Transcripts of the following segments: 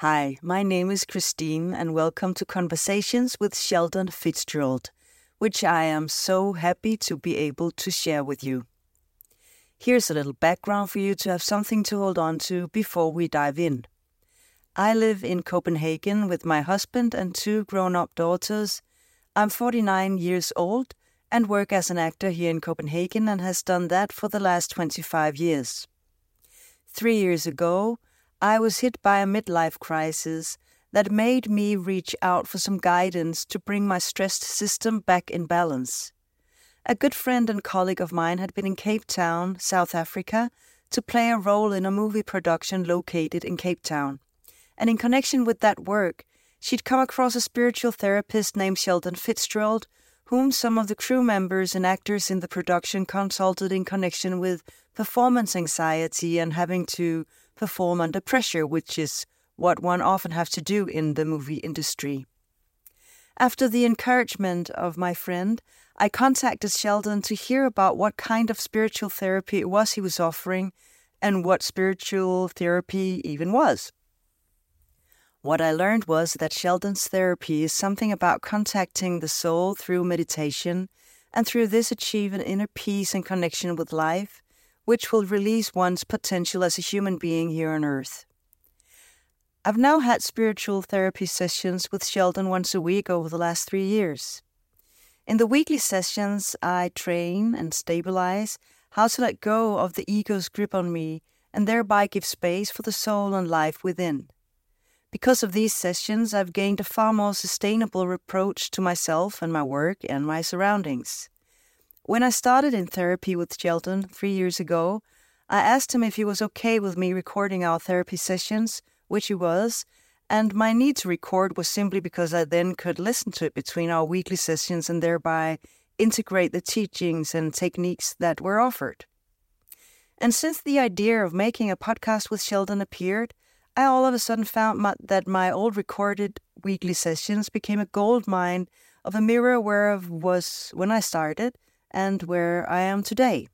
Hi, my name is Christine, and welcome to Conversations with Shaldon Fitzgerald, which I am so happy to be able to share with you. Here's a little background for you to have something to hold on to before we dive in. I live in Copenhagen with my husband and two grown up daughters. I'm 49 years old and work as an actor here in Copenhagen and has done that for the last 25 years. Three years ago, I was hit by a midlife crisis that made me reach out for some guidance to bring my stressed system back in balance. A good friend and colleague of mine had been in Cape Town, South Africa, to play a role in a movie production located in Cape Town. And in connection with that work, she'd come across a spiritual therapist named Shaldon Fitzgerald, whom some of the crew members and actors in the production consulted in connection with performance anxiety and having to perform under pressure, which is what one often has to do in the movie industry. After the encouragement of my friend, I contacted Shaldon to hear about what kind of spiritual therapy it was he was offering and what spiritual therapy even was. What I learned was that Shaldon's therapy is something about contacting the soul through meditation and through this achieve an inner peace and connection with life which will release one's potential as a human being here on earth. I've now had spiritual therapy sessions with Shaldon once a week over the last three years. In the weekly sessions, I train and stabilize how to let go of the ego's grip on me and thereby give space for the soul and life within. Because of these sessions, I've gained a far more sustainable approach to myself and my work and my surroundings. When I started in therapy with Shaldon three years ago, I asked him if he was okay with me recording our therapy sessions, which he was, and my need to record was simply because I then could listen to it between our weekly sessions and thereby integrate the teachings and techniques that were offered. And since the idea of making a podcast with Shaldon appeared, I all of a sudden found my, that my old recorded weekly sessions became a gold mine of a mirror where I was when I started and where I am today.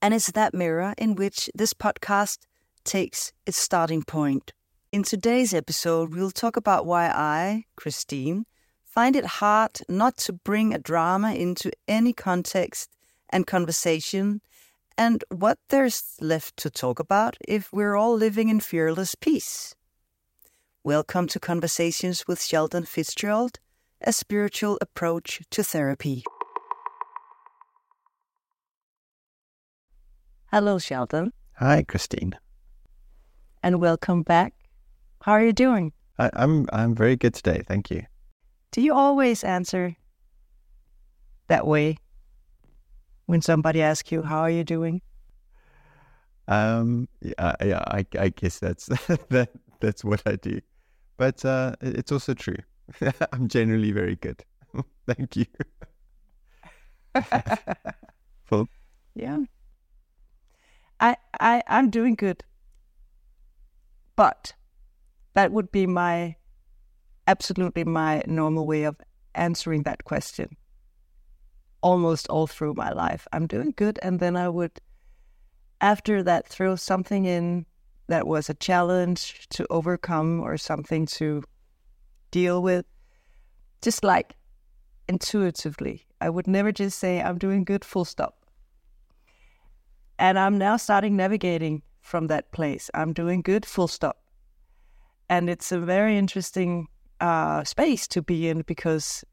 And it's that mirror in which this podcast takes its starting point. In today's episode, we'll talk about why I, Christine, find it hard not to bring a drama into any context and conversation, and what there's left to talk about if we're all living in fearless peace. Welcome to Conversations with Shaldon Fitzgerald, a spiritual approach to therapy. Hello, Shaldon. Hi, Christine. And welcome back. How are you doing? I, I'm I'm very good today, thank you. Do you always answer that way when somebody asks you how are you doing? Um, yeah, yeah, I, I guess that's that that's what I do, but uh, it's also true. I'm generally very good. Thank you. yeah. I, I, I'm doing good. But that would be my absolutely my normal way of answering that question almost all through my life. I'm doing good. And then I would, after that, throw something in that was a challenge to overcome or something to deal with, just like intuitively. I would never just say, I'm doing good, full stop. And I'm now starting navigating from that place. I'm doing good, full stop. And it's a very interesting uh, space to be in because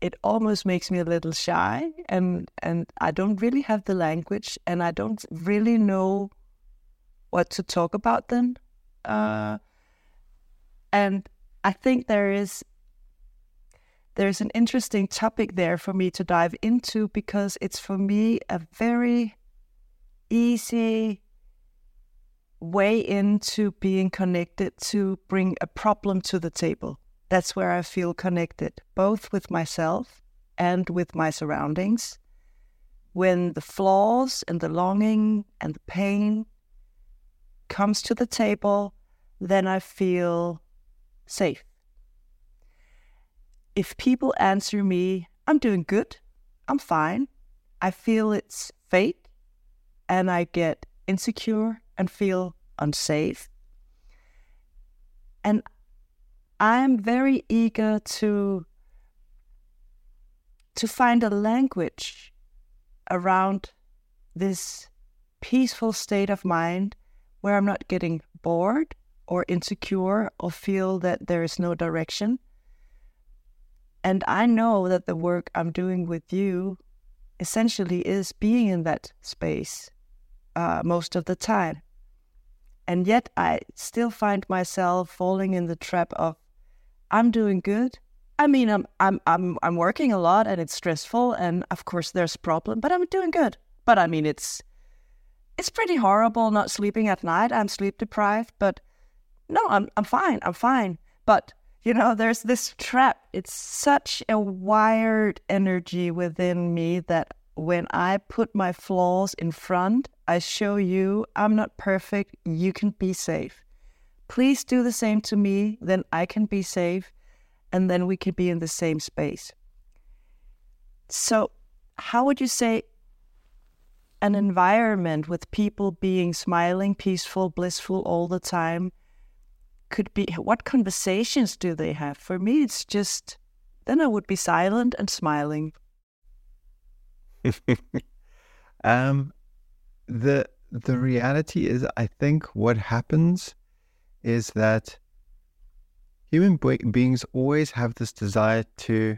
it almost makes me a little shy and and I don't really have the language and I don't really know what to talk about then. Uh, and I think there is there's an interesting topic there for me to dive into because it's for me a very easy way into being connected to bring a problem to the table. That's where I feel connected, both with myself and with my surroundings. When the flaws and the longing and the pain comes to the table, then I feel safe. If people answer me, I'm doing good, I'm fine, I feel it's fate, and I get insecure and feel unsafe. And I'm very eager to to find a language around this peaceful state of mind where I'm not getting bored or insecure or feel that there is no direction. And I know that the work I'm doing with you essentially is being in that space uh, most of the time. And yet I still find myself falling in the trap of I'm doing good. I mean, I'm I'm I'm I'm working a lot and it's stressful and of course there's problem, but I'm doing good. But I mean, it's it's pretty horrible not sleeping at night. I'm sleep deprived, but no, I'm I'm fine. I'm fine. But you know, there's this trap. It's such a wired energy within me that when I put my flaws in front, I show you I'm not perfect. You can be safe. Please do the same to me, then I can be safe, and then we can be in the same space. So, how would you say an environment with people being smiling, peaceful, blissful all the time could be? What conversations do they have? For me, it's just then I would be silent and smiling. um, the the reality is, I think what happens is that human beings always have this desire to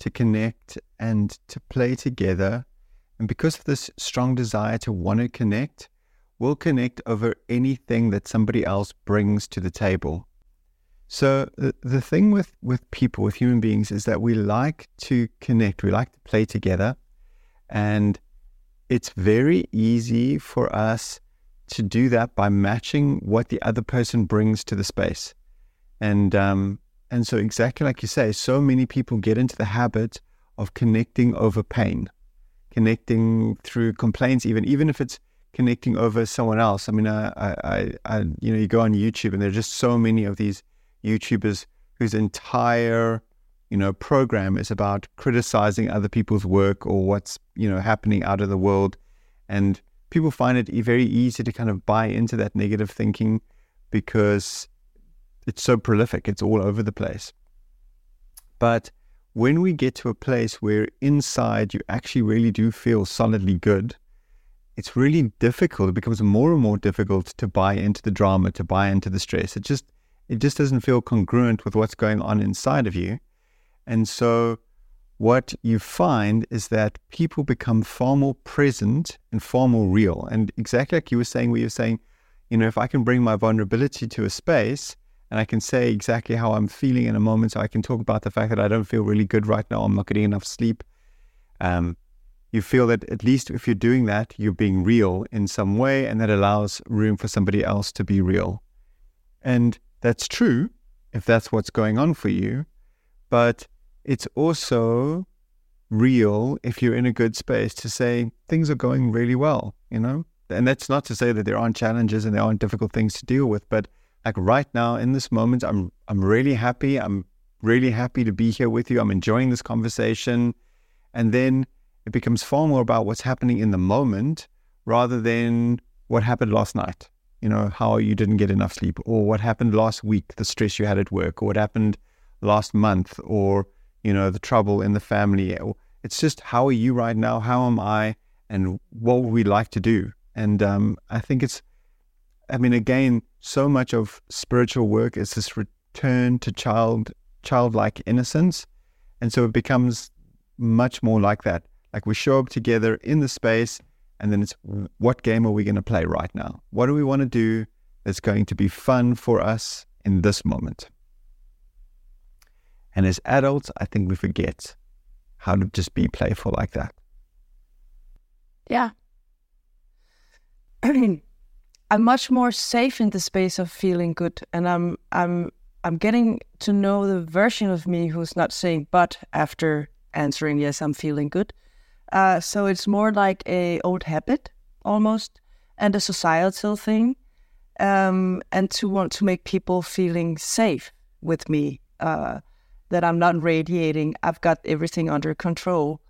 to connect and to play together, and because of this strong desire to want to connect, we'll connect over anything that somebody else brings to the table. So the, the thing with, with people, with human beings, is that we like to connect, we like to play together, and it's very easy for us to do that by matching what the other person brings to the space. And um, and so exactly like you say, so many people get into the habit of connecting over pain, connecting through complaints, even even if it's connecting over someone else. I mean, I, I, I, you know, you go on YouTube and there are just so many of these YouTubers whose entire you know, program is about criticizing other people's work or what's, you know, happening out of the world. And people find it very easy to kind of buy into that negative thinking because it's so prolific, it's all over the place. But when we get to a place where inside you actually really do feel solidly good, it's really difficult. It becomes more and more difficult to buy into the drama, to buy into the stress. It just it just doesn't feel congruent with what's going on inside of you. And so what you find is that people become far more present and far more real. And exactly like you were saying, where you're saying, you know, if I can bring my vulnerability to a space and I can say exactly how I'm feeling in a moment, so I can talk about the fact that I don't feel really good right now, I'm not getting enough sleep. Um, you feel that at least if you're doing that, you're being real in some way, and that allows room for somebody else to be real. And that's true if that's what's going on for you. But it's also real if you're in a good space to say things are going really well, you know? And that's not to say that there aren't challenges and there aren't difficult things to deal with, but like right now in this moment, I'm I'm really happy. I'm really happy to be here with you. I'm enjoying this conversation. And then it becomes far more about what's happening in the moment rather than what happened last night. You know, how you didn't get enough sleep, or what happened last week, the stress you had at work, or what happened last month, or you know, the trouble in the family. It's just how are you right now? How am I? And what would we like to do? And um, I think it's, I mean, again, so much of spiritual work is this return to child, childlike innocence, and so it becomes much more like that. Like we show up together in the space, and then it's what game are we going to play right now? What do we want to do that's going to be fun for us in this moment? And as adults, I think we forget how to just be playful like that. Yeah. I'm much more safe in the space of feeling good, and I'm I'm I'm getting to know the version of me who's not saying "but" after answering "yes, I'm feeling good." Uh, so it's more like a old habit almost, and a societal thing, um, and to want to make people feeling safe with me. Uh, that I'm not radiating. I've got everything under control.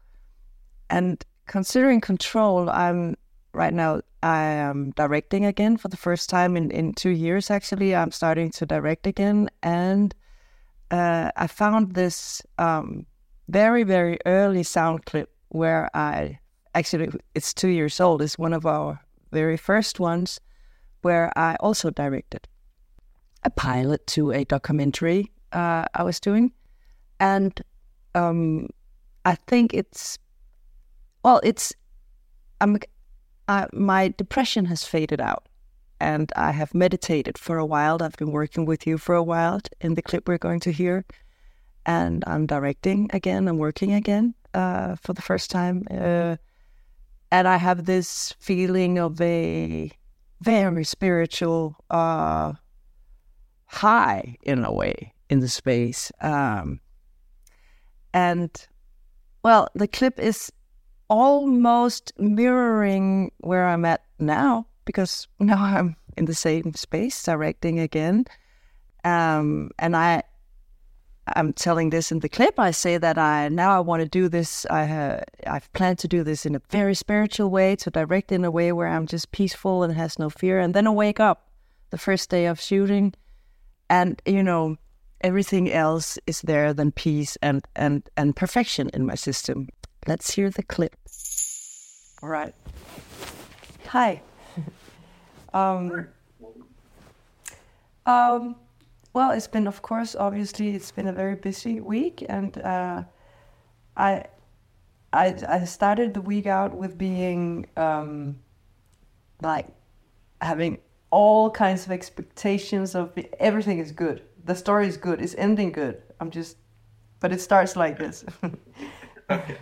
And considering control, I'm right now I am directing again for the first time in, in two years actually. I'm starting to direct again and uh, I found this um, very, very early sound clip where I actually, it's two years old, it's one of our very first ones where I also directed a pilot to a documentary uh, I was doing. And um, I think it's, well, it's, I'm, uh, my depression has faded out and I have meditated for a while. I've been working with you for a while in the clip we're going to hear. And I'm directing again, I'm working again uh, for the first time. Uh, and I have this feeling of a very spiritual uh, high in a way in the space. Um, and well, the clip is almost mirroring where I'm at now because now I'm in the same space directing again. Um, and I, I'm telling this in the clip. I say that I now I want to do this. I have I've planned to do this in a very spiritual way, to direct in a way where I'm just peaceful and has no fear. And then I wake up the first day of shooting, and you know everything else is there than peace and and and perfection in my system. Let's hear the clip. All right. Hi. um, um, well, it's been, of course, obviously, it's been a very busy week, and uh, I, I, I started the week out with being um, like having all kinds of expectations of everything is good. The story is good. It's ending good. I'm just, but it starts like this. okay.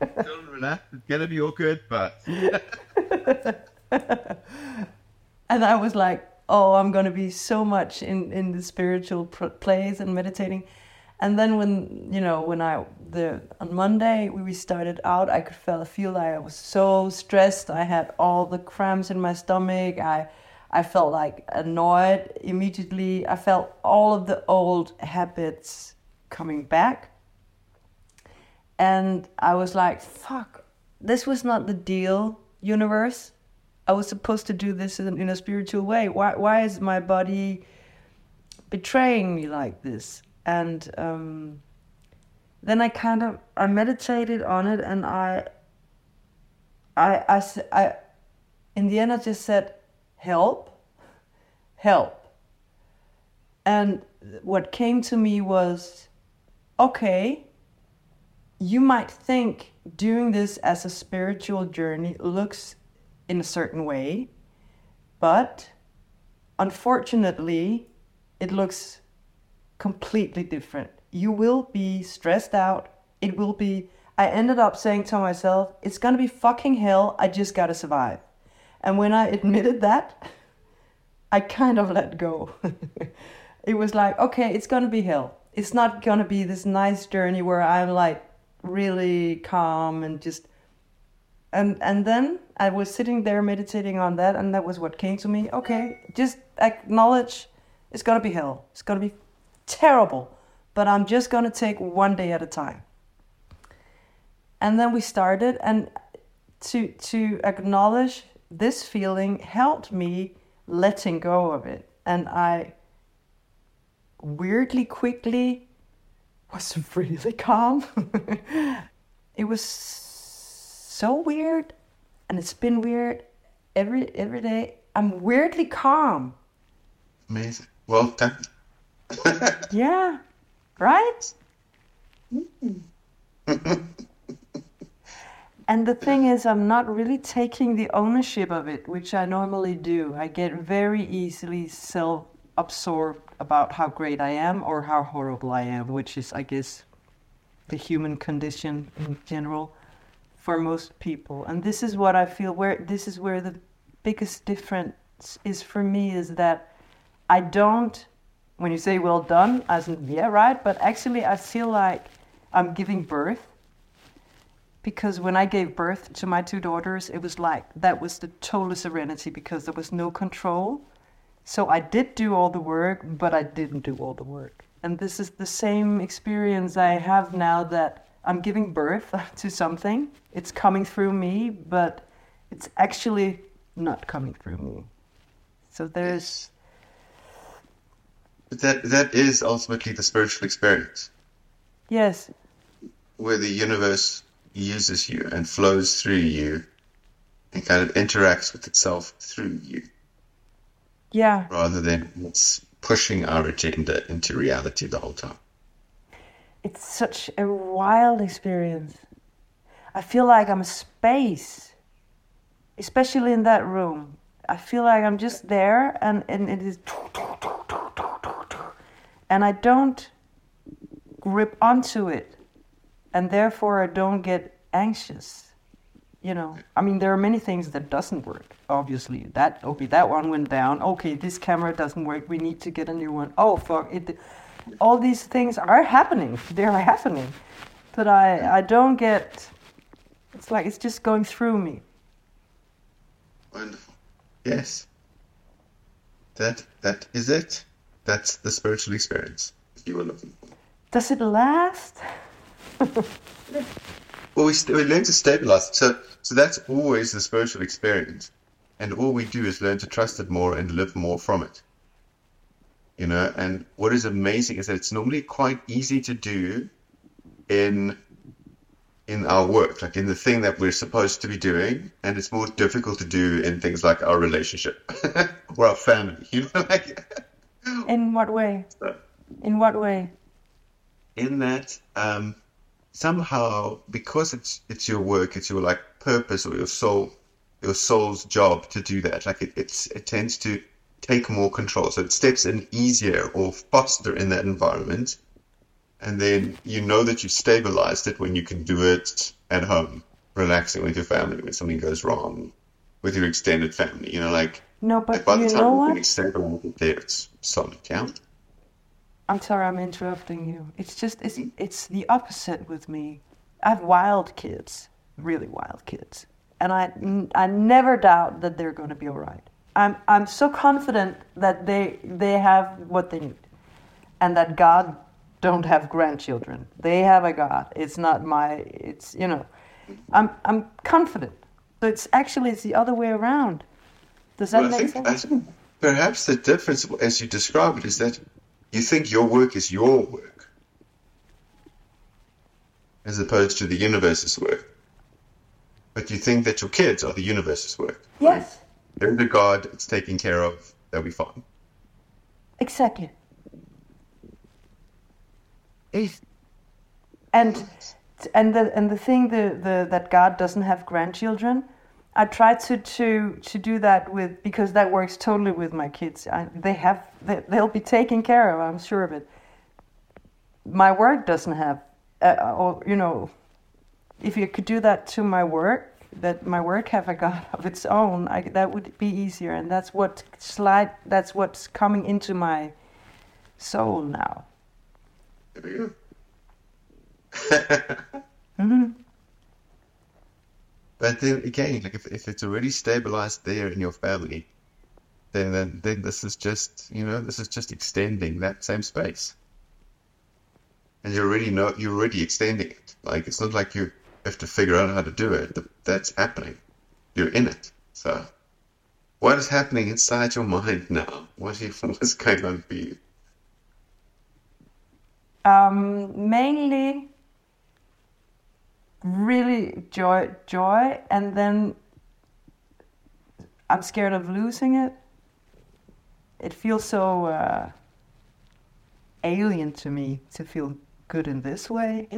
Don't relax. It's gonna be all good, but. and I was like, oh, I'm to be so much in, in the spiritual place and meditating. And then when, you know, when I, the, on Monday we started out, I could feel, feel like I was so stressed. I had all the cramps in my stomach. I, I felt like annoyed immediately. I felt all of the old habits coming back. And I was like, fuck, this was not the deal, universe. I was supposed to do this in, in a spiritual way. Why, why is my body betraying me like this? And um, then I kind of I meditated on it, and I, I, I, I, in the end, I just said, "Help, help." And what came to me was, okay, you might think doing this as a spiritual journey looks in a certain way, but unfortunately, it looks completely different. You will be stressed out. It will be, I ended up saying to myself, it's gonna be fucking hell. I just gotta survive. And when I admitted that, I kind of let go. it was like, okay, it's gonna be hell. It's not gonna be this nice journey where I'm like really calm and just and and then I was sitting there meditating on that, and that was what came to me. Okay, just acknowledge it's gonna be hell. It's gonna be terrible, but I'm just gonna take one day at a time. And then we started, and to to acknowledge this feeling helped me letting go of it, and I weirdly quickly was really calm. it was so weird and it's been weird every every day. I'm weirdly calm. Amazing. Well done. yeah. Right? And the thing is, I'm not really taking the ownership of it, which I normally do. I get very easily self absorbed about how great I am or how horrible I am, which is, I guess, the human condition in general for most people. And this is what I feel where this is where the biggest difference is for me is that I don't when you say well done, as in yeah, right, but actually I feel like I'm giving birth because when I gave birth to my two daughters, it was like that was the total serenity because there was no control. So I did do all the work, but I didn't do all the work. And this is the same experience I have now that I'm giving birth to something. It's coming through me, but it's actually not coming through me. So there's But that that is ultimately the spiritual experience. Yes. Where the universe uses you and flows through you and kind of interacts with itself through you. Yeah. Rather than it's pushing our agenda into reality the whole time. It's such a wild experience. I feel like I'm a space, especially in that room. I feel like I'm just there and, and it is. And I don't grip onto it. And therefore, I don't get anxious. You know, I mean, there are many things that doesn't work. Obviously, that okay, that one went down. Okay, this camera doesn't work. We need to get a new one. Oh fuck it! All these things are happening. They are happening, but I I don't get. It's like it's just going through me. Wonderful. Yes. That that is it. That's the spiritual experience you were looking for. Does it last? Well, we, st- we learn to stabilize. So, so that's always the spiritual experience. And all we do is learn to trust it more and live more from it. You know, and what is amazing is that it's normally quite easy to do in in our work, like in the thing that we're supposed to be doing, and it's more difficult to do in things like our relationship or our family. You know, like in what way? So, in what way? In that, um, somehow, because it's it's your work, it's your like purpose or your soul, your soul's job to do that. Like it, it's it tends to take more control, so it steps in easier or faster in that environment and then you know that you've stabilized it when you can do it at home, relaxing with your family when something goes wrong, with your extended family. You know, like no, but by you the time know what? there, it's solid. Yeah. I'm sorry, I'm interrupting you. It's just it's it's the opposite with me. I have wild kids, really wild kids, and I I never doubt that they're going to be all right. I'm I'm so confident that they they have what they need, and that God don't have grandchildren. They have a God. It's not my. It's you know, I'm I'm confident. So it's actually it's the other way around. Does that well, make I think, sense? I think perhaps the difference, as you describe it, is that you think your work is your work, as opposed to the universe's work. But you think that your kids are the universe's work. Yes. There's a God. It's taken care of. They'll be fine. Exactly. and and the and the thing the, the that God doesn't have grandchildren, I try to to to do that with because that works totally with my kids. I, they have they, they'll be taken care of. I'm sure of it. My work doesn't have, uh, or you know, if you could do that to my work, that my work have a God of its own, I, that would be easier. And that's what slide. That's what's coming into my soul now. Mm-hmm. But then again, like if, if it's already stabilized there in your family, then, then then this is just you know this is just extending that same space, and you already know you're already extending it. Like it's not like you have to figure out how to do it. That's happening. You're in it. So, what is happening inside your mind now? What is what's going on for you? Um, mainly really joy joy and then i'm scared of losing it. It feels so uh, alien to me to feel good in this way.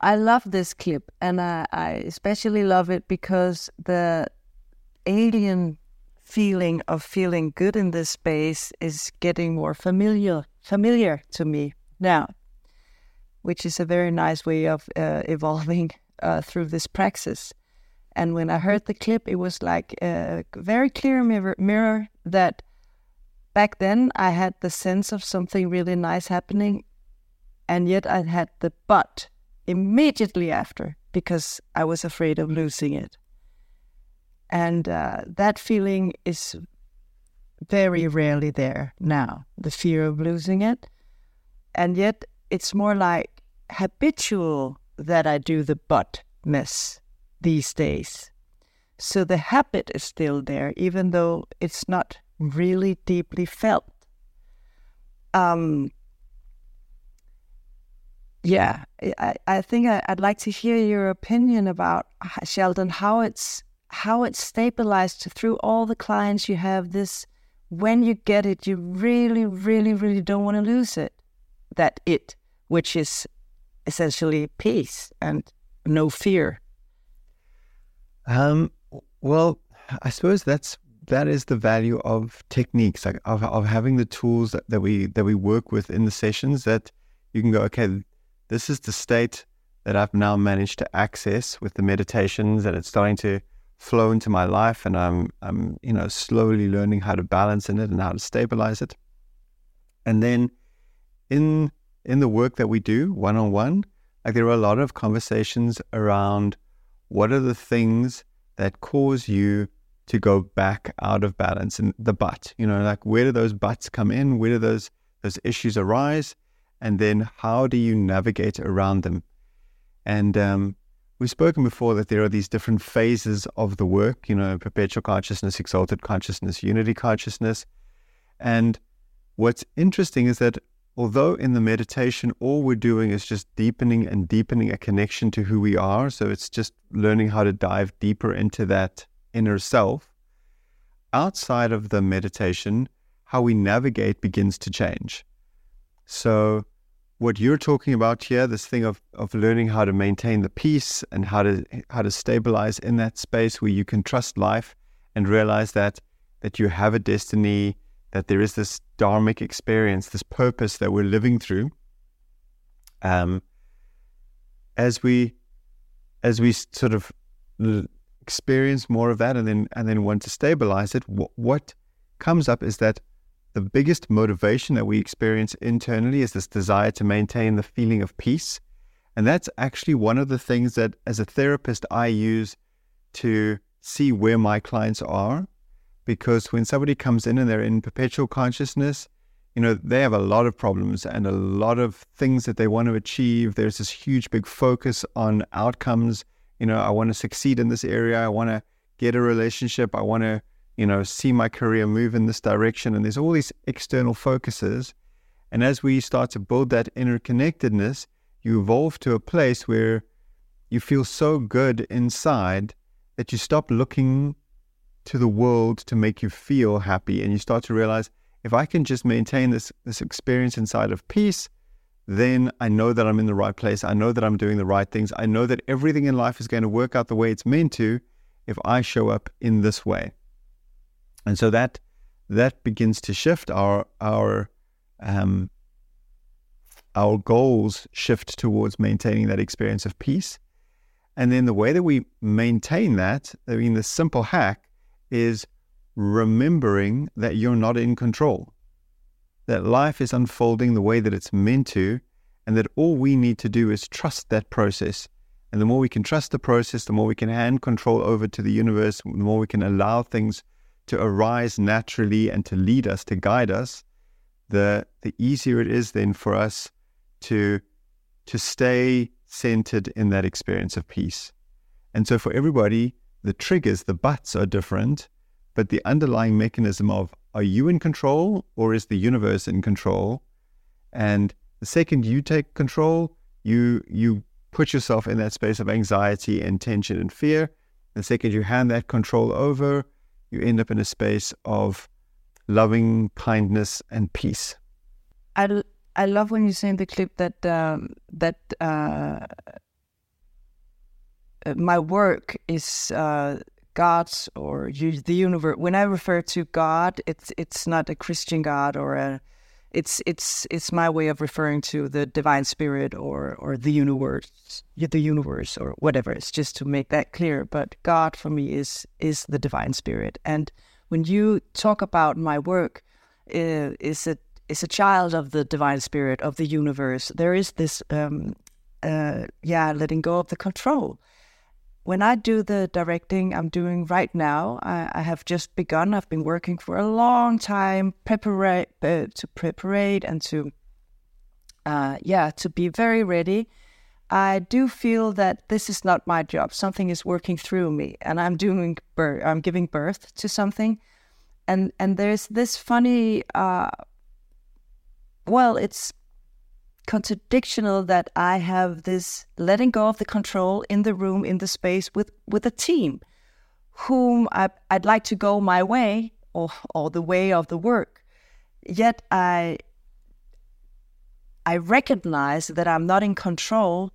I love this clip and I, I especially love it because the alien feeling of feeling good in this space is getting more familiar familiar to me now, which is a very nice way of uh, evolving uh, through this praxis. And when I heard the clip, it was like a very clear mirror, mirror that back then I had the sense of something really nice happening, and yet I had the but immediately after because I was afraid of losing it. And uh, that feeling is very rarely there now, the fear of losing it. And yet it's more like habitual that I do the but miss these days. So the habit is still there, even though it's not really deeply felt. Um, yeah, I, I think I, would like to hear your opinion about Shaldon, how it's how it's stabilized through all the clients you have. This when you get it, you really, really, really don't want to lose it. That it, which is essentially peace and no fear. Um, well, I suppose that's that is the value of techniques, like of, of having the tools that, that we that we work with in the sessions. That you can go, okay, this is the state that I've now managed to access with the meditations, and it's starting to flow into my life, and I'm I'm you know slowly learning how to balance in it and how to stabilize it. And then in in the work that we do one on one, like there are a lot of conversations around what are the things that cause you to go back out of balance and the but you know like where do those buts come in? Where do those those issues arise? And then how do you navigate around them? And um, we've spoken before that there are these different phases of the work you know perpetual consciousness exalted consciousness unity consciousness. And what's interesting is that although in the meditation all we're doing is just deepening and deepening a connection to who we are. So it's just learning how to dive deeper into that inner self. Outside of the meditation how we navigate begins to change. So what you're talking about here this thing of, of learning how to maintain the peace and how to how to stabilize in that space where you can trust life and realize that that you have a destiny that there is this dharmic experience, this purpose that we're living through. Um, as we as we sort of experience more of that, and then and then want to stabilize it, what, what comes up is that the biggest motivation that we experience internally is this desire to maintain the feeling of peace. And that's actually one of the things that, as a therapist, I use to see where my clients are because when somebody comes in and they're in perpetual consciousness, you know, they have a lot of problems and a lot of things that they want to achieve. There's this huge, big focus on outcomes. You know, I want to succeed in this area. I want to get a relationship. I want to, you know, see my career move in this direction. And there's all these external focuses. And as we start to build that interconnectedness, you evolve to a place where you feel so good inside that you stop looking to the world to make you feel happy. And you start to realize if I can just maintain this, this experience inside of peace, then I know that I'm in the right place. I know that I'm doing the right things. I know that everything in life is going to work out the way it's meant to if I show up in this way. And so that that begins to shift our our um, our goals shift towards maintaining that experience of peace. And then the way that we maintain that, I mean, the simple hack is remembering that you're not in control, that life is unfolding the way that it's meant to, and that all we need to do is trust that process. And the more we can trust the process, the more we can hand control over to the universe, the more we can allow things to arise naturally and to lead us, to guide us, the the easier it is then for us to to stay centered in that experience of peace. And so for everybody, the triggers, the buts are different, but the underlying mechanism of are you in control or is the universe in control? And the second you take control, you you put yourself in that space of anxiety and tension and fear. The second you hand that control over, you end up in a space of loving kindness and peace. I, I love when you say in the clip that um, that uh, my work is uh, or the universe. When I refer to God, it's it's not a Christian God or a it's it's it's my way of referring to the divine spirit or or the universe, the universe or whatever. It's just to make that clear. But God for me is is the divine spirit. And when you talk about my work, uh, is it is a child of the divine spirit of the universe. There is this, um, uh, yeah, letting go of the control when I do the directing I'm doing right now, I, I have just begun. I've been working for a long time, prepare uh, to prepare and to, uh, yeah, to be very ready. I do feel that this is not my job. Something is working through me, and I'm doing. I'm giving birth to something, and and there's this funny. Uh, well, it's contradictional that I have this letting go of the control in the room, in the space with with a team, whom I, I'd like to go my way or or the way of the work. Yet I I recognize that I'm not in control.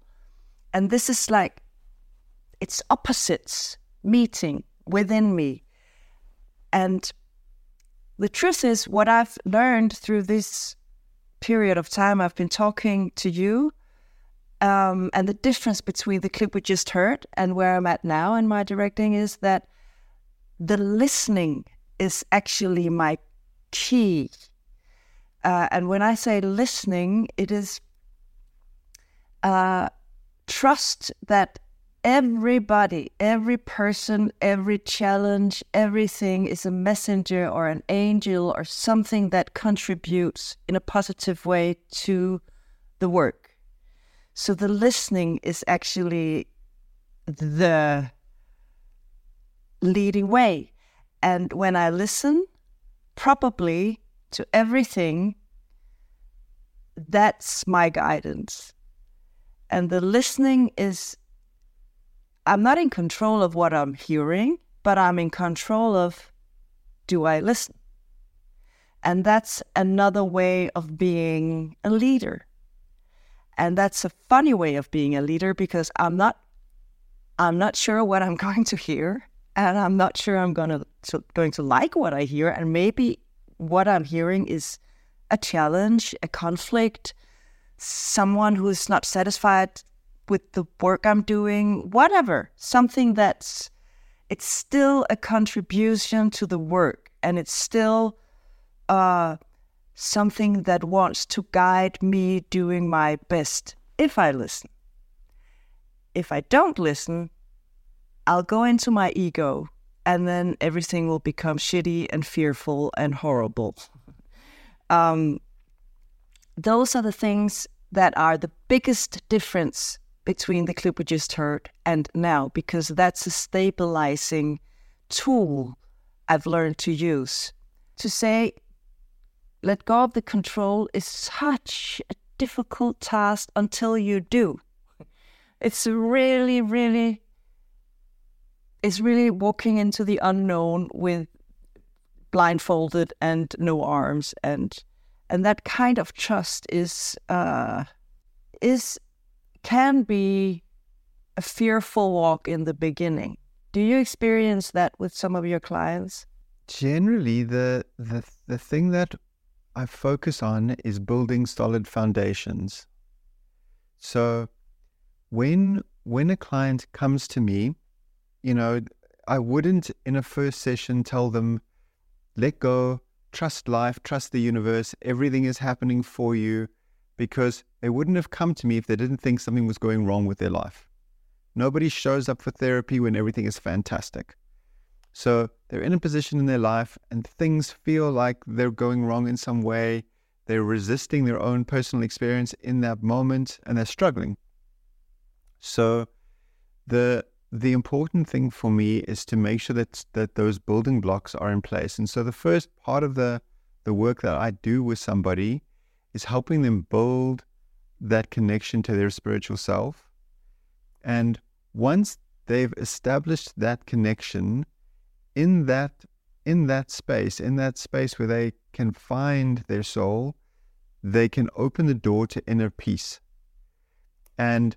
And this is like, it's opposites meeting within me. And the truth is, what I've learned through this period of time I've been talking to you, um, and the difference between the clip we just heard and where I'm at now in my directing is that the listening is actually my key. Uh, and when I say listening, it is uh, trust that everybody, every person, every challenge, everything is a messenger or an angel or something that contributes in a positive way to the work. So the listening is actually the leading way. And when I listen, probably to everything, that's my guidance. And the listening is, I'm not in control of what I'm hearing, but I'm in control of do I listen? And that's another way of being a leader. And that's a funny way of being a leader because I'm not I'm not sure what I'm going to hear and I'm not sure I'm going to, going to like what I hear and maybe what I'm hearing is a challenge, a conflict, someone who is not satisfied with the work I'm doing, whatever, something that's it's still a contribution to the work and it's still uh, something that wants to guide me doing my best if I listen. If I don't listen, I'll go into my ego and then everything will become shitty and fearful and horrible. um, those are the things that are the biggest difference between the clip we just heard and now, because that's a stabilizing tool I've learned to use. To say, let go of the control is such a difficult task until you do. It's really, really it's really walking into the unknown with blindfolded and no arms and and that kind of trust is uh, is can be a fearful walk in the beginning. Do you experience that with some of your clients? Generally, the the the thing that I focus on is building solid foundations. So when when a client comes to me you know, I wouldn't in a first session tell them, let go, trust life, trust the universe, everything is happening for you, because they wouldn't have come to me if they didn't think something was going wrong with their life. Nobody shows up for therapy when everything is fantastic. So they're in a position in their life and things feel like they're going wrong in some way. They're resisting their own personal experience in that moment and they're struggling. So the the important thing for me is to make sure that that those building blocks are in place. And so the first part of the the work that I do with somebody is helping them build that connection to their spiritual self. And once they've established that connection in that in that space, in that space where they can find their soul, they can open the door to inner peace. And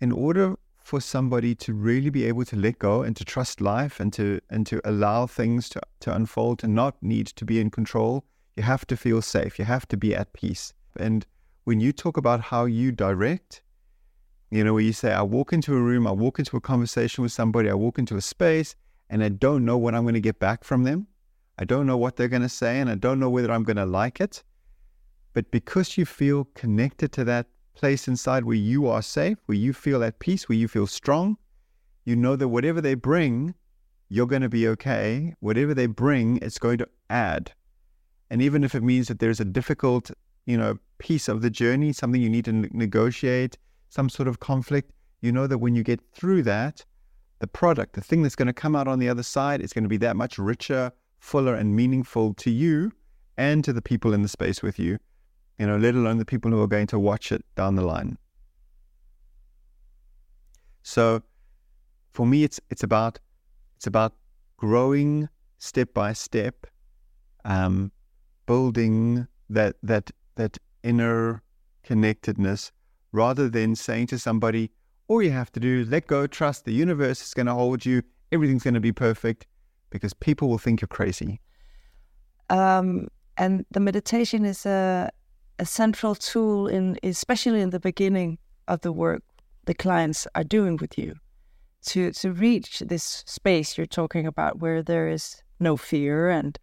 in order for somebody to really be able to let go and to trust life and to and to allow things to, to unfold and not need to be in control you have to feel safe you have to be at peace and when you talk about how you direct you know where you say i walk into a room i walk into a conversation with somebody i walk into a space and i don't know what i'm going to get back from them i don't know what they're going to say and i don't know whether i'm going to like it but because you feel connected to that place inside where you are safe, where you feel at peace, where you feel strong. You know that whatever they bring, you're going to be okay. Whatever they bring, it's going to add. And even if it means that there's a difficult, you know, piece of the journey, something you need to negotiate, some sort of conflict, you know that when you get through that, the product, the thing that's going to come out on the other side, is going to be that much richer, fuller, and meaningful to you and to the people in the space with you, you know, let alone the people who are going to watch it down the line. So for me it's it's about it's about growing step by step, um, building that that that inner connectedness rather than saying to somebody, all you have to do is let go, trust the universe is going to hold you, everything's going to be perfect, because people will think you're crazy. Um, and the meditation is a, a central tool in, especially in the beginning of the work the clients are doing with you, to to reach this space you're talking about, where there is no fear and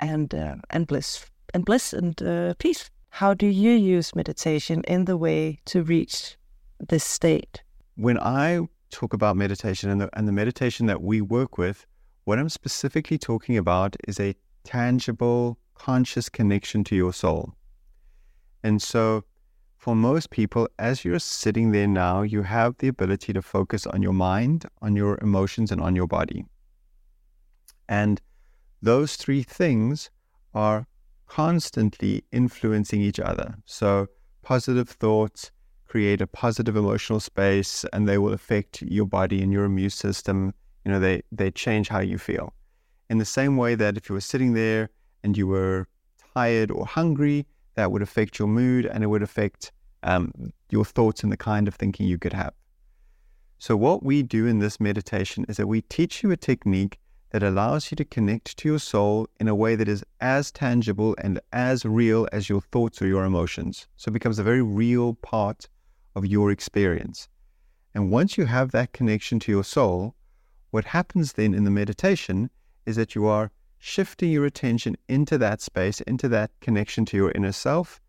and uh, and bliss and bliss and uh, peace. How do you use meditation in the way to reach this state? When I talk about meditation and the, and the meditation that we work with, what I'm specifically talking about is a tangible, conscious connection to your soul. And so, for most people, as you're sitting there now, you have the ability to focus on your mind, on your emotions, and on your body. And those three things are constantly influencing each other. So, positive thoughts create a positive emotional space and they will affect your body and your immune system. You know, they, they change how you feel. In the same way that if you were sitting there and you were tired or hungry, that would affect your mood and it would affect um, your thoughts and the kind of thinking you could have. So, what we do in this meditation is that we teach you a technique that allows you to connect to your soul in a way that is as tangible and as real as your thoughts or your emotions. So it becomes a very real part of your experience. And once you have that connection to your soul, what happens then in the meditation is that you are shifting your attention into that space, into that connection to your inner self,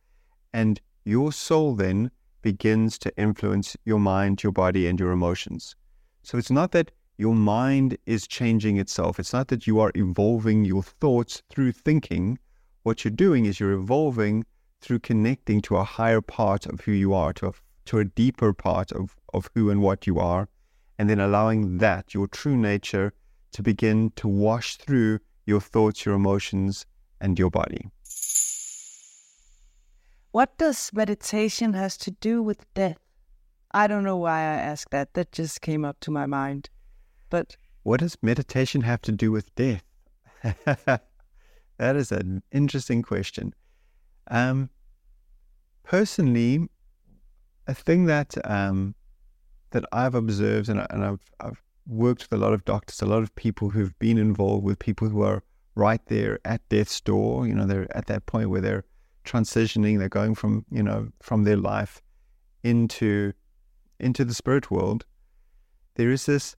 and your soul then begins to influence your mind, your body, and your emotions. So it's not that your mind is changing itself. It's not that you are evolving your thoughts through thinking. What you're doing is you're evolving through connecting to a higher part of who you are, to a, to a deeper part of, of who and what you are, and then allowing that, your true nature, to begin to wash through your thoughts, your emotions, and your body. What does meditation has to do with death? I don't know why I asked that. That just came up to my mind. But what does meditation have to do with death? that is an interesting question. Um, personally, a thing that um, that I've observed and, and I've, I've worked with a lot of doctors, a lot of people who've been involved with people who are right there at death's door. You know, they're at that point where they're transitioning, they're going from you know from their life into into the spirit world. There is this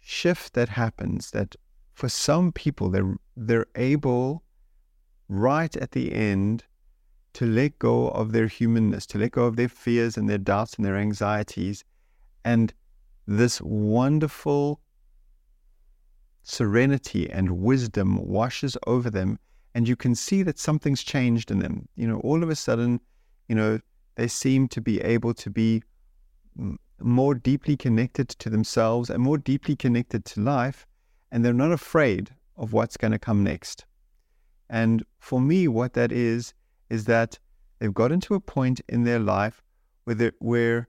shift that happens that for some people they're they're able right at the end to let go of their humanness, to let go of their fears and their doubts and their anxieties, and this wonderful serenity and wisdom washes over them, and you can see that something's changed in them. You know, all of a sudden, you know, they seem to be able to be mm, more deeply connected to themselves and more deeply connected to life, and they're not afraid of what's going to come next. And for me, what that is, is that they've gotten to a point in their life where, where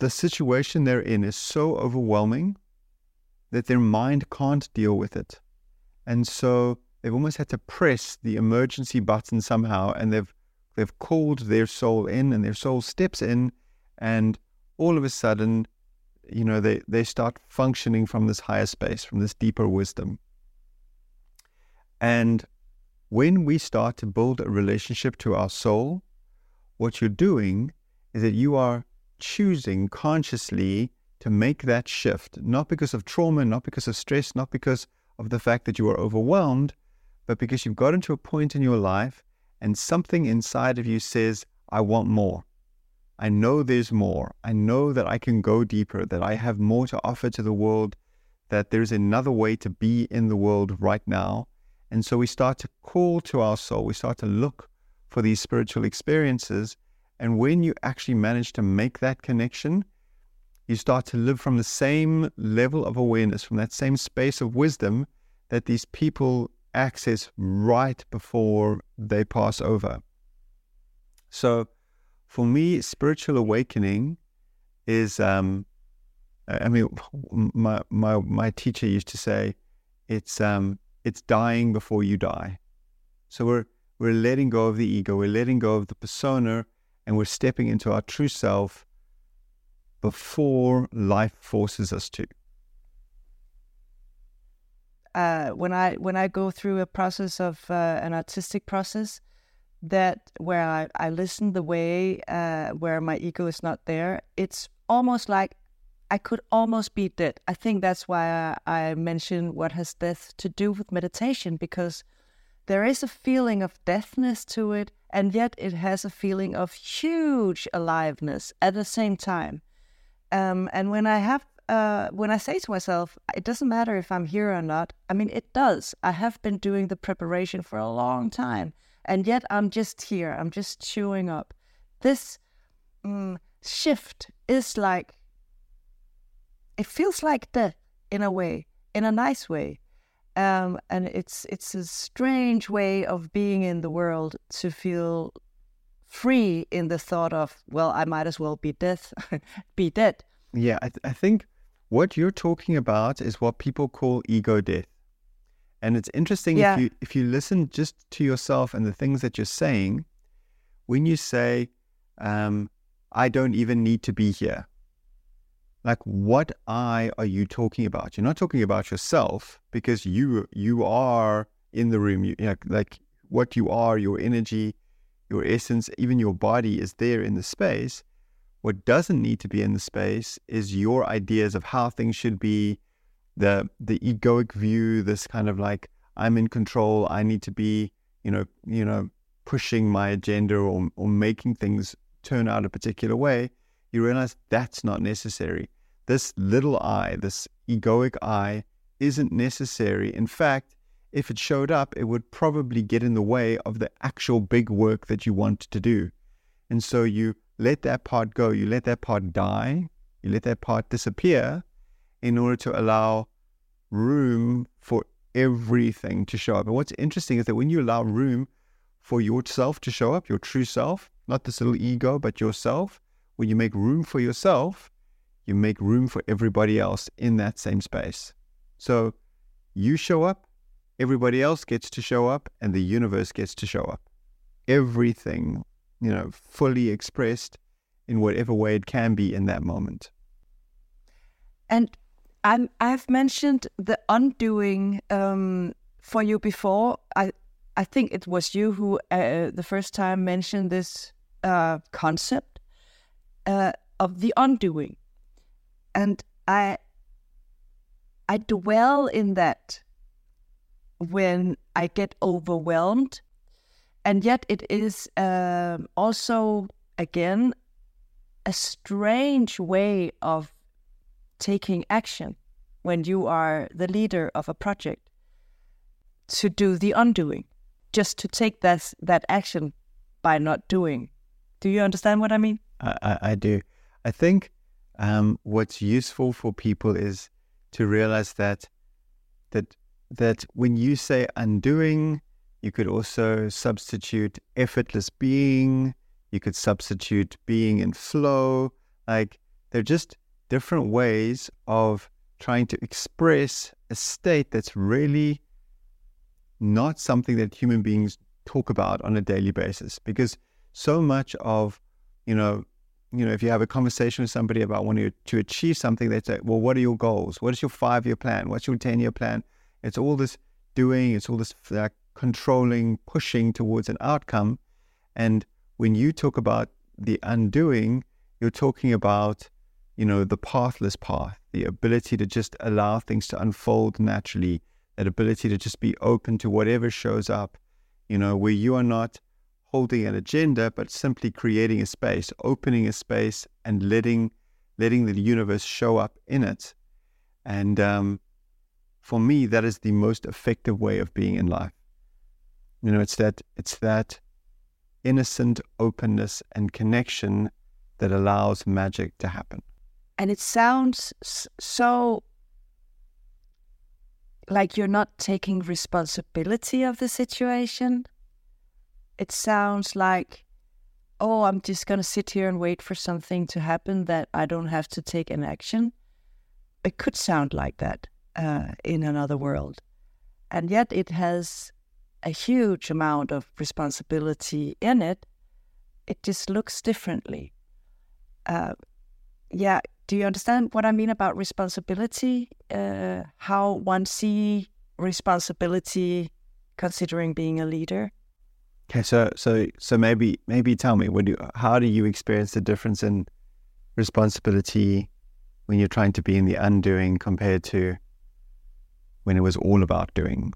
the situation they're in is so overwhelming that their mind can't deal with it. And so they've almost had to press the emergency button somehow, and they've they've called their soul in, and their soul steps in and all of a sudden, you know, they, they start functioning from this higher space, from this deeper wisdom. And when we start to build a relationship to our soul, what you're doing is that you are choosing consciously to make that shift, not because of trauma, not because of stress, not because of the fact that you are overwhelmed, but because you've gotten to a point in your life and something inside of you says, I want more. I know there's more. I know that I can go deeper, that I have more to offer to the world, that there's another way to be in the world right now. And so we start to call to our soul, we start to look for these spiritual experiences. And when you actually manage to make that connection, you start to live from the same level of awareness, from that same space of wisdom that these people access right before they pass over. So, for me, spiritual awakening is, um, I mean, my my my teacher used to say, it's um, it's dying before you die. So we're we're letting go of the ego, we're letting go of the persona, and we're stepping into our true self before life forces us to. Uh, when I when I go through a process of uh, an artistic process, that where I, I listen the way uh, where my ego is not there, it's almost like I could almost be dead. I think that's why I, I mention what has death to do with meditation because there is a feeling of deathness to it, and yet it has a feeling of huge aliveness at the same time. Um, and when I have, uh, when I say to myself, it doesn't matter if I'm here or not. I mean, it does. I have been doing the preparation for a long time, and yet I'm just here. I'm just chewing up. This um, shift is like, it feels like death in a way, in a nice way. Um, and it's it's a strange way of being in the world to feel free in the thought of well i might as well be death be dead yeah I, th- I think what you're talking about is what people call ego death and it's interesting yeah. if you if you listen just to yourself and the things that you're saying when you say um, i don't even need to be here like what i are you talking about you're not talking about yourself because you you are in the room you, you know, like what you are your energy your essence, even your body is there in the space. What doesn't need to be in the space is your ideas of how things should be, the the egoic view, this kind of like I'm in control, I need to be, you know, you know, pushing my agenda or or making things turn out a particular way. You realize that's not necessary. This little I, this egoic I, isn't necessary. In fact, if it showed up, it would probably get in the way of the actual big work that you want to do. And so you let that part go, you let that part die, you let that part disappear in order to allow room for everything to show up. And what's interesting is that when you allow room for yourself to show up, your true self, not this little ego, but yourself, when you make room for yourself, you make room for everybody else in that same space. So you show up, everybody else gets to show up and the universe gets to show up. Everything, you know, fully expressed in whatever way it can be in that moment. And I'm, I've mentioned the undoing um, for you before. I I think it was you who uh, the first time mentioned this uh, concept uh, of the undoing, and I I dwell in that when I get overwhelmed. And yet, it is um, also, again, a strange way of taking action when you are the leader of a project to do the undoing, just to take that, that action by not doing. Do you understand what I mean? I, I do. I think um, what's useful for people is to realize that that that when you say undoing, you could also substitute effortless being. You could substitute being in flow. Like they're just different ways of trying to express a state that's really not something that human beings talk about on a daily basis. Because so much of you know you know if you have a conversation with somebody about wanting to achieve something they say well what are your goals? What is your five year plan? What's your 10 year plan? It's all this doing, it's all this uh, controlling, pushing towards an outcome. And when you talk about the undoing, you're talking about, you know, the pathless path, the ability to just allow things to unfold naturally, that ability to just be open to whatever shows up, you know, where you are not holding an agenda, but simply creating a space, opening a space and letting letting the universe show up in it. And um, for me, that is the most effective way of being in life. You know, it's that it's that innocent openness and connection that allows magic to happen. And it sounds so like you're not taking responsibility of the situation. It sounds like, oh, I'm just going to sit here and wait for something to happen that I don't have to take an action. It could sound like that uh, in another world. And yet it has a huge amount of responsibility in it. It just looks differently. Uh, yeah, do you understand what I mean about responsibility? Uh, how one see responsibility considering being a leader? Okay, so so so maybe maybe tell me, what do you, how do you experience the difference in responsibility when you're trying to be in the undoing compared to when it was all about doing?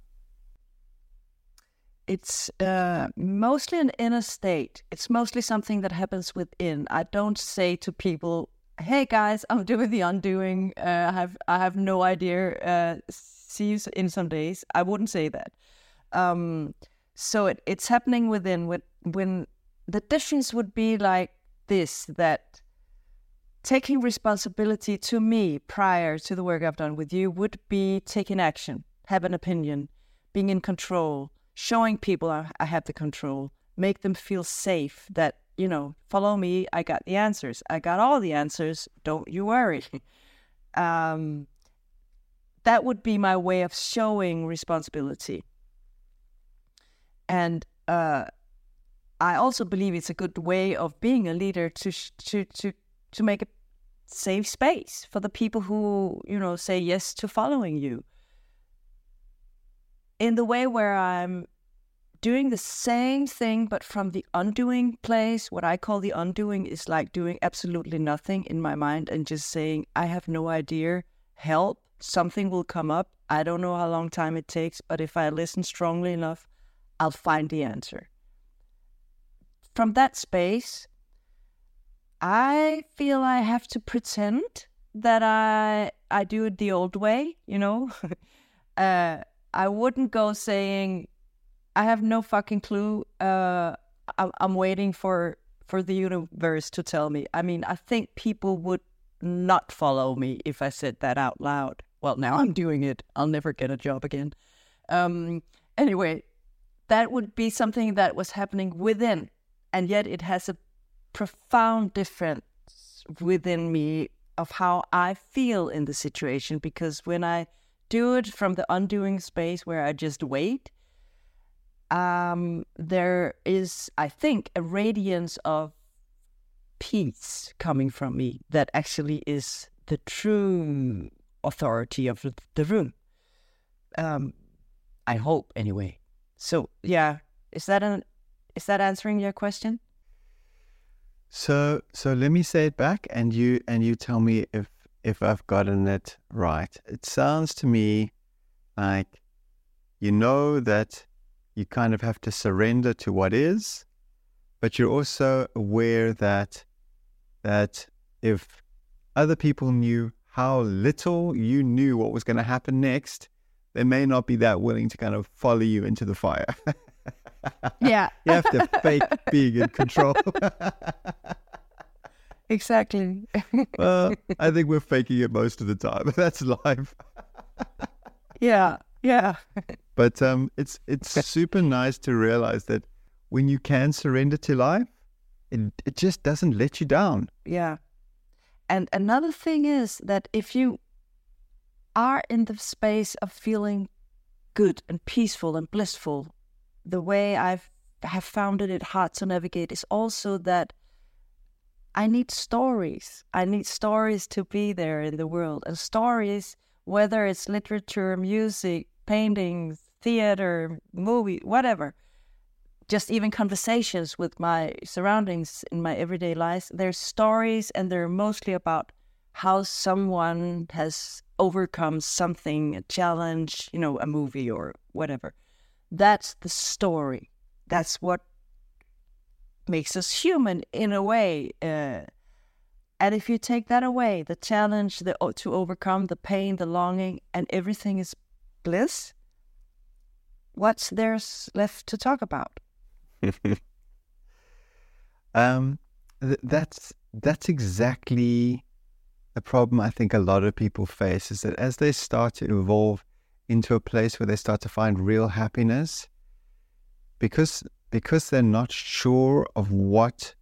It's uh, mostly an inner state. It's mostly something that happens within. I don't say to people, "Hey guys, I'm doing the undoing. Uh, I have I have no idea. Uh, see you in some days." I wouldn't say that. Um, so it, it's happening within. When when the difference would be like this: that taking responsibility to me prior to the work I've done with you would be taking action, have an opinion, being in control, showing people I, I have the control, make them feel safe that, you know, follow me, I got the answers. I got all the answers, don't you worry. um, that would be my way of showing responsibility. And uh, I also believe it's a good way of being a leader to to to to make a safe space for the people who, you know, say yes to following you. In the way where I'm doing the same thing, but from the undoing place, what I call the undoing is like doing absolutely nothing in my mind and just saying, I have no idea, help, something will come up. I don't know how long time it takes, but if I listen strongly enough, I'll find the answer. From that space, I feel I have to pretend that I I do it the old way, you know. uh, I wouldn't go saying I have no fucking clue. Uh, I, I'm waiting for for the universe to tell me. I mean, I think people would not follow me if I said that out loud. Well, now I'm doing it. I'll never get a job again. Um, anyway, that would be something that was happening within, and yet it has a profound difference within me of how I feel in the situation because when I do it from the undoing space where I just wait, um, there is, I think, a radiance of peace coming from me that actually is the true authority of the room. Um, I hope, anyway. So, yeah, is that an is that answering your question? So so let me say it back and you and you tell me if if I've gotten it right. It sounds to me like you know that you kind of have to surrender to what is, but you're also aware that that if other people knew how little you knew what was going to happen next, they may not be that willing to kind of follow you into the fire. Yeah. you have to fake being in control. exactly. well, I think we're faking it most of the time. That's life. yeah. Yeah. but um it's it's super nice to realize that when you can surrender to life, it it just doesn't let you down. Yeah. And another thing is that if you are in the space of feeling good and peaceful and blissful the way I've have found it hard to navigate is also that I need stories. I need stories to be there in the world. And stories, whether it's literature, music, paintings, theater, movie, whatever, just even conversations with my surroundings in my everyday life, they're stories and they're mostly about how someone has overcome something, a challenge, you know, a movie or whatever. That's the story. That's what makes us human in a way. Uh, and if you take that away, the challenge, the to overcome the pain, the longing, and everything is bliss, what's there's left to talk about? Um, th- that's that's exactly the problem I think a lot of people face is that as they start to evolve into a place where they start to find real happiness, because because they're not sure of what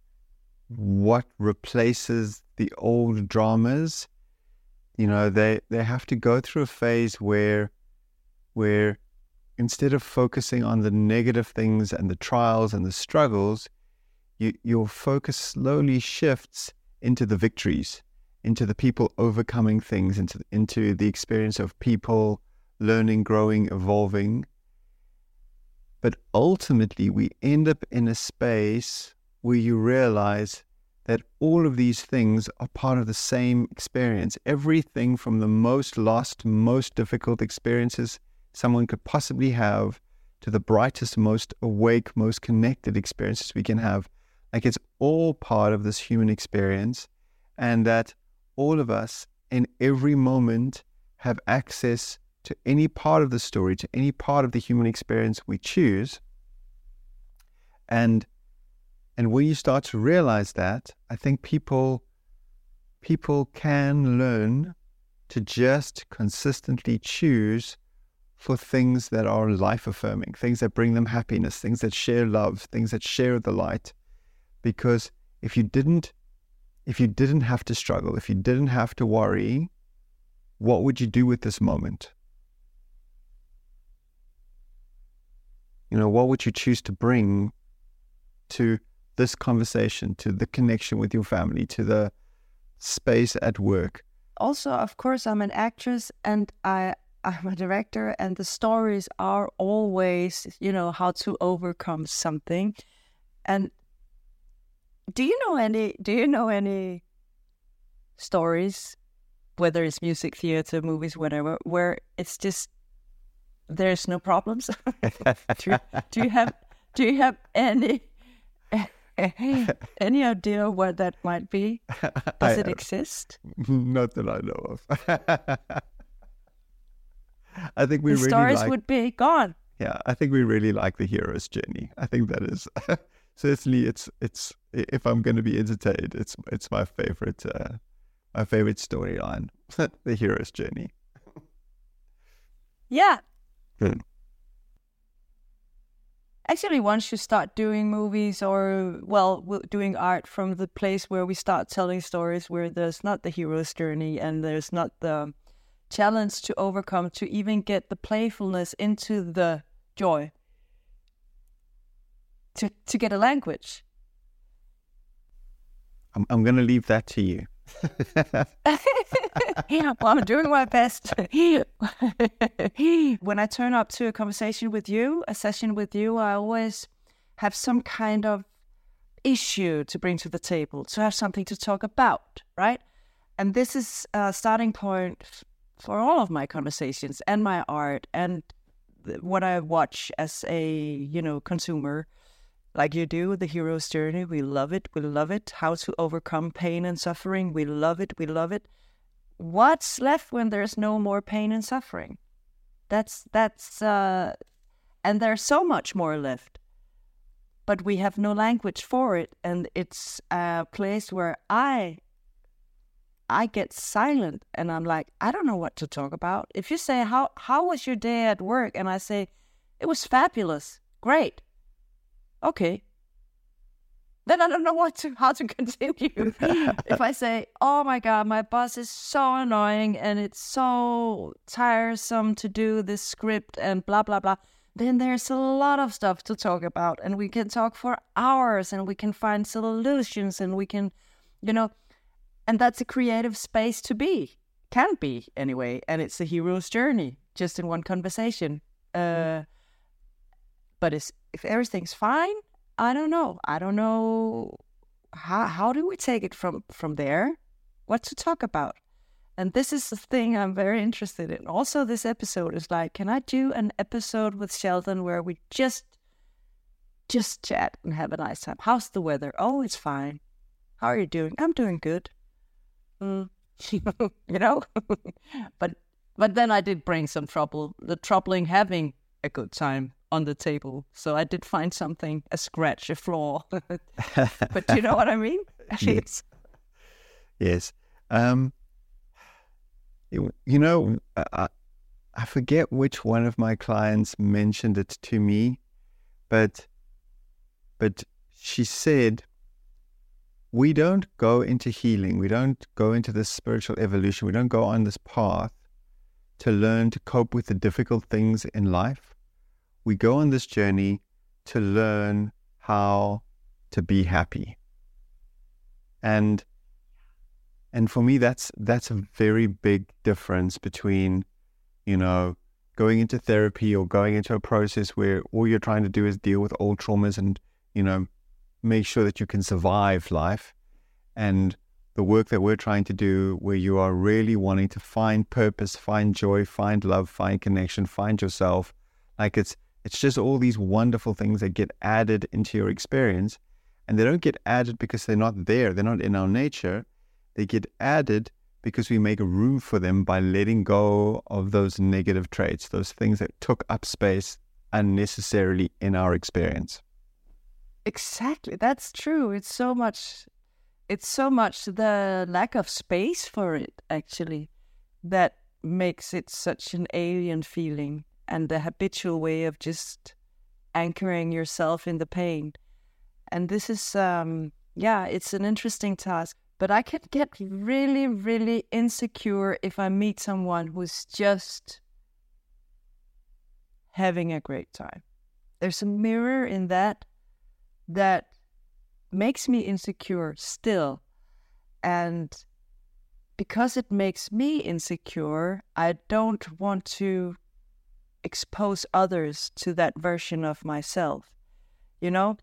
what replaces the old dramas, you know, they they have to go through a phase where where instead of focusing on the negative things and the trials and the struggles, you, your focus slowly shifts into the victories, into the people overcoming things, into into the experience of people learning, growing, evolving. But ultimately, we end up in a space where you realize that all of these things are part of the same experience. Everything from the most lost, most difficult experiences someone could possibly have to the brightest, most awake, most connected experiences we can have. Like it's all part of this human experience, and that all of us in every moment have access to any part of the story, to any part of the human experience we choose. And and when you start to realize that, I think people people can learn to just consistently choose for things that are life affirming, things that bring them happiness, things that share love, things that share the light. Because if you didn't if you didn't have to struggle, if you didn't have to worry, what would you do with this moment? You know, what would you choose to bring to this conversation, to the connection with your family, to the space at work? Also, of course, I'm an actress and I I'm a director, and the stories are always, you know, how to overcome something. And do you know any? Do you know any stories, whether it's music, theater, movies, whatever, where it's just there's no problems? do, you, do you have Do you have any? any idea what that might be? Does it exist? Not that I know of. I think we the really stars like, would be gone. Yeah, I think we really like the hero's journey. I think that is certainly it's it's if I'm going to be entertained, it's it's my favorite uh, my favorite storyline, the hero's journey. Yeah. Good. Actually, once you start doing movies or, well, doing art from the place where we start telling stories where there's not the hero's journey and there's not the challenge to overcome to even get the playfulness into the joy to to get a language i'm, I'm going to leave that to you yeah, well, I'm doing my best. when I turn up to a conversation with you, a session with you, I always have some kind of issue to bring to the table, to have something to talk about, right? And this is a starting point for all of my conversations and my art and what I watch as a you know consumer, like you do, the hero's journey. We love it. We love it. How to overcome pain and suffering. We love it. We love it. What's left when there's no more pain and suffering? That's that's uh, and there's so much more left. But we have no language for it, and it's a place where I I get silent and I'm like, I don't know what to talk about. If you say, How how was your day at work? And I say, It was fabulous. Great. Okay. Then I don't know what to how to continue. if I say, Oh my god, my boss is so annoying and it's so tiresome to do this script and blah blah blah, then there's a lot of stuff to talk about and we can talk for hours and we can find solutions and we can you know and that's a creative space to be, can be anyway. And it's a hero's journey, just in one conversation. Uh, but if everything's fine, I don't know. I don't know how how do we take it from from there? What to talk about? And this is the thing I'm very interested in. Also, this episode is like, can I do an episode with Shaldon where we just just chat and have a nice time? How's the weather? Oh, it's fine. How are you doing? I'm doing good mm, you know. but but then I did bring some trouble. The troubling having a good time on the table. So I did find something, a scratch, a flaw. but you know what I mean? yes. Yes. Um, you, you know, I, I forget which one of my clients mentioned it to me, but but she said we don't go into healing, we don't go into this spiritual evolution, we don't go on this path to learn to cope with the difficult things in life. We go on this journey to learn how to be happy. And and for me that's that's a very big difference between, you know, going into therapy or going into a process where all you're trying to do is deal with old traumas and, you know, make sure that you can survive life. And the work that we're trying to do where you are really wanting to find purpose find joy find love find connection find yourself like it's it's just all these wonderful things that get added into your experience. And they don't get added because they're not there. They're not in our nature. They get added because we make room for them by letting go of those negative traits those things that took up space unnecessarily in our experience Exactly. That's true. It's so much it's so much the lack of space for it actually that makes it such an alien feeling and the habitual way of just anchoring yourself in the pain. And this is um yeah, it's an interesting task. But I can get really, really insecure if I meet someone who's just having a great time. There's a mirror in that that makes me insecure still. And because it makes me insecure, I don't want to expose others to that version of myself, you know?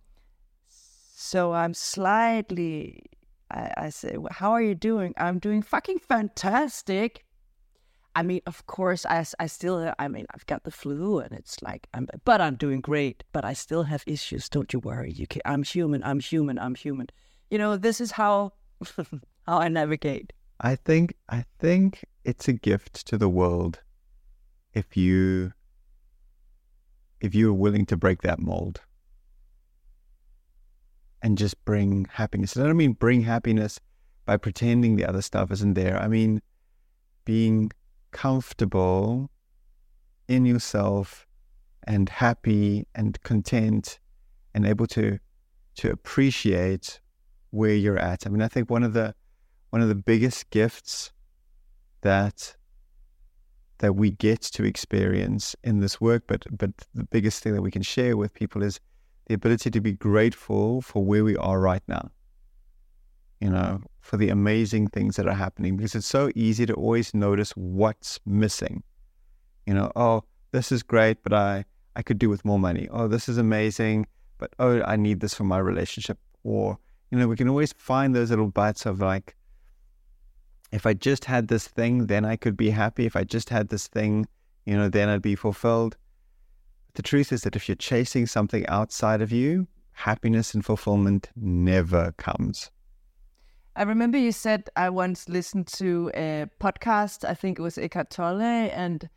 So I'm slightly, I, I say, How are you doing? I'm doing fucking fantastic. I mean, of course, I, I still, uh, I mean, I've got the flu and it's like, I'm, but I'm doing great, but I still have issues. Don't you worry. You can, I'm human. I'm human. I'm human. You know, this is how, how I navigate. I think, I think it's a gift to the world if you, if you're willing to break that mold and just bring happiness. And I don't mean bring happiness by pretending the other stuff isn't there. I mean, being comfortable in yourself and happy and content and able to to appreciate where you're at. I mean, I think one of the one of the biggest gifts that that we get to experience in this work, but but the biggest thing that we can share with people is the ability to be grateful for where we are right now you know, for the amazing things that are happening because it's so easy to always notice what's missing. You know, oh, this is great, but I, I could do with more money. Oh, this is amazing, but oh, I need this for my relationship. Or, you know, we can always find those little bites of like, if I just had this thing, then I could be happy. If I just had this thing, you know, then I'd be fulfilled. The truth is that if you're chasing something outside of you, happiness and fulfillment never comes. I remember you said I once listened to a podcast. I think it was Eckhart Tolle and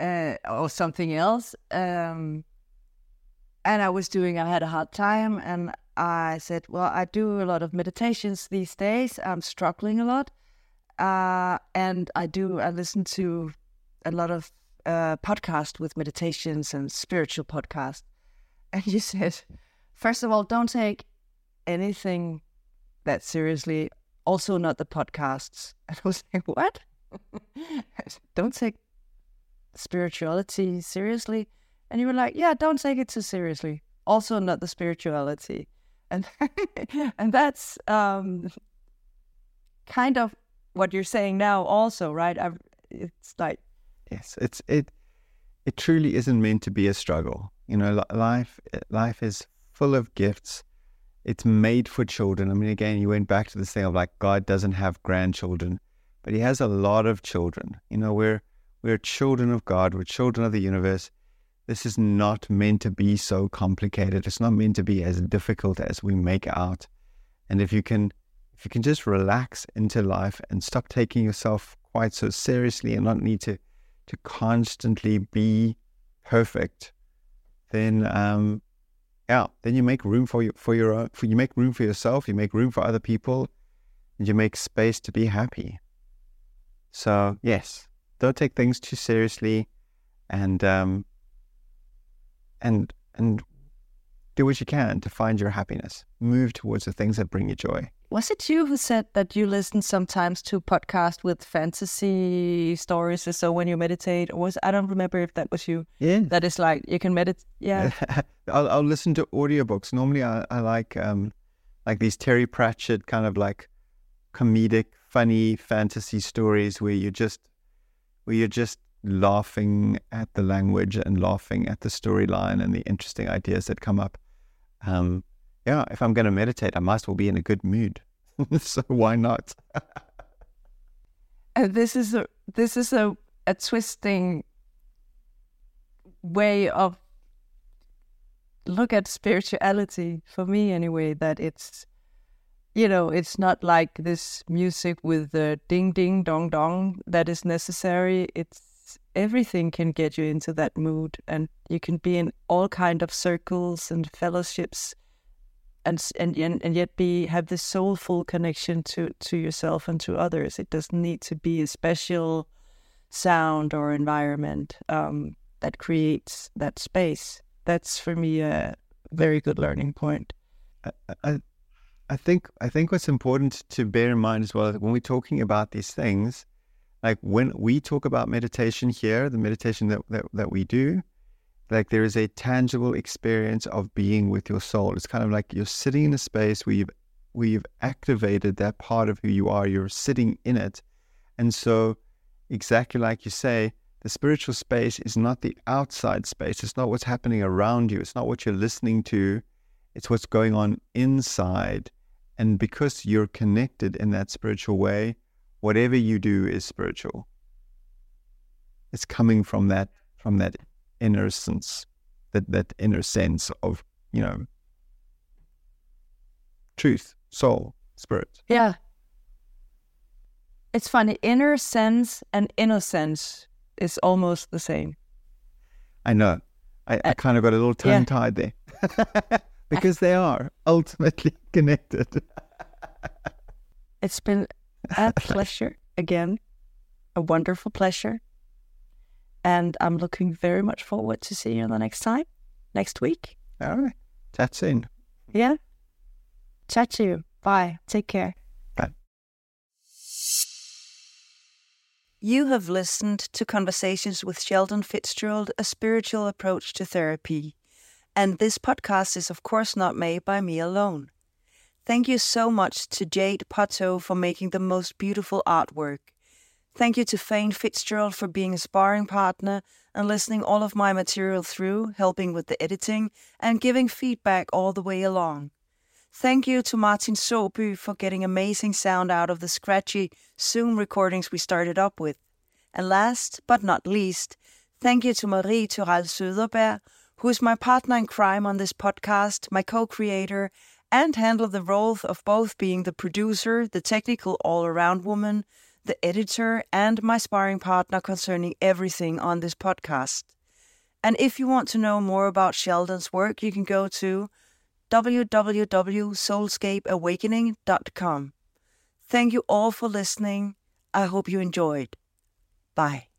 uh, or something else. Um, and I was doing. I had a hard time, and I said, "Well, I do a lot of meditations these days. I'm struggling a lot, uh, and I do. I listen to a lot of uh, podcasts with meditations and spiritual podcasts." And you said, first of all, don't take anything that seriously. Also, not the podcasts. And I was like, what? don't take spirituality seriously. And you were like, yeah, don't take it too seriously. Also, not the spirituality. And and that's um, kind of what you're saying now, also, right? I've, it's like, yes, it's it. It truly isn't meant to be a struggle. You know, life life is full of gifts it's made for children. I mean, again, you went back to this thing of like God doesn't have grandchildren, but He has a lot of children. You know, we're we're children of God. We're children of the universe. This is not meant to be so complicated. It's not meant to be as difficult as we make out. And if you can, if you can just relax into life and stop taking yourself quite so seriously and not need to to constantly be perfect, then um, yeah, then you make room for you for your own, for you make room for yourself, you make room for other people, and you make space to be happy. So yes, don't take things too seriously, and um, and and do what you can to find your happiness. Move towards the things that bring you joy. Was it you who said that you listen sometimes to podcasts with fantasy stories or so when you meditate? Or was I don't remember if that was you. Yeah. That is like you can meditate. Yeah. I'll, I'll listen to audiobooks. Normally, I, I like um, like these Terry Pratchett kind of like comedic, funny fantasy stories where you just where you're just laughing at the language and laughing at the storyline and the interesting ideas that come up. Um, yeah, if I'm going to meditate, I might as well be in a good mood. so why not? and this is a this is a, a twisting way of look at spirituality for me anyway that it's you know it's not like this music with the ding ding dong dong that is necessary it's everything can get you into that mood and you can be in all kind of circles and fellowships and and and yet be have this soulful connection to to yourself and to others. It doesn't need to be a special sound or environment um, that creates that space. That's for me a very good learning point. I, I, I think I think what's important to bear in mind as well when we're talking about these things, like when we talk about meditation here, the meditation that, that, that we do, like there is a tangible experience of being with your soul. It's kind of like you're sitting in a space where you've where you've activated that part of who you are. You're sitting in it, and so exactly like you say, the spiritual space is not the outside space. It's not what's happening around you. It's not what you're listening to. It's what's going on inside. And because you're connected in that spiritual way, whatever you do is spiritual. It's coming from that from that inner sense, that, that inner sense of, you know, truth, soul, spirit. Yeah. It's funny, inner sense and innocence is almost the same. I know. I, I uh, kind of got a little tongue tied yeah. there because they are ultimately connected. it's been a pleasure again, a wonderful pleasure. And I'm looking very much forward to seeing you the next time, next week. All right. Chat soon. Yeah. Chat to you. Bye. Take care. Bye. You have listened to Conversations with Shaldon Fitzgerald, a spiritual approach to therapy. And this podcast is, of course, not made by me alone. Thank you so much to Jade Pato for making the most beautiful artwork. Thank you to Fane Fitzgerald for being a sparring partner and listening all of my material through, helping with the editing, and giving feedback all the way along. Thank you to Martin Sobu for getting amazing sound out of the scratchy Zoom recordings we started up with. And last but not least, thank you to Marie Thural Söderberg, who is my partner in crime on this podcast, my co creator, and handle the role of both being the producer, the technical all around woman, the editor, and my sparring partner concerning everything on this podcast. And if you want to know more about Shaldon's work, you can go to www.soulscapeawakening.com. Thank you all for listening. I hope you enjoyed. Bye.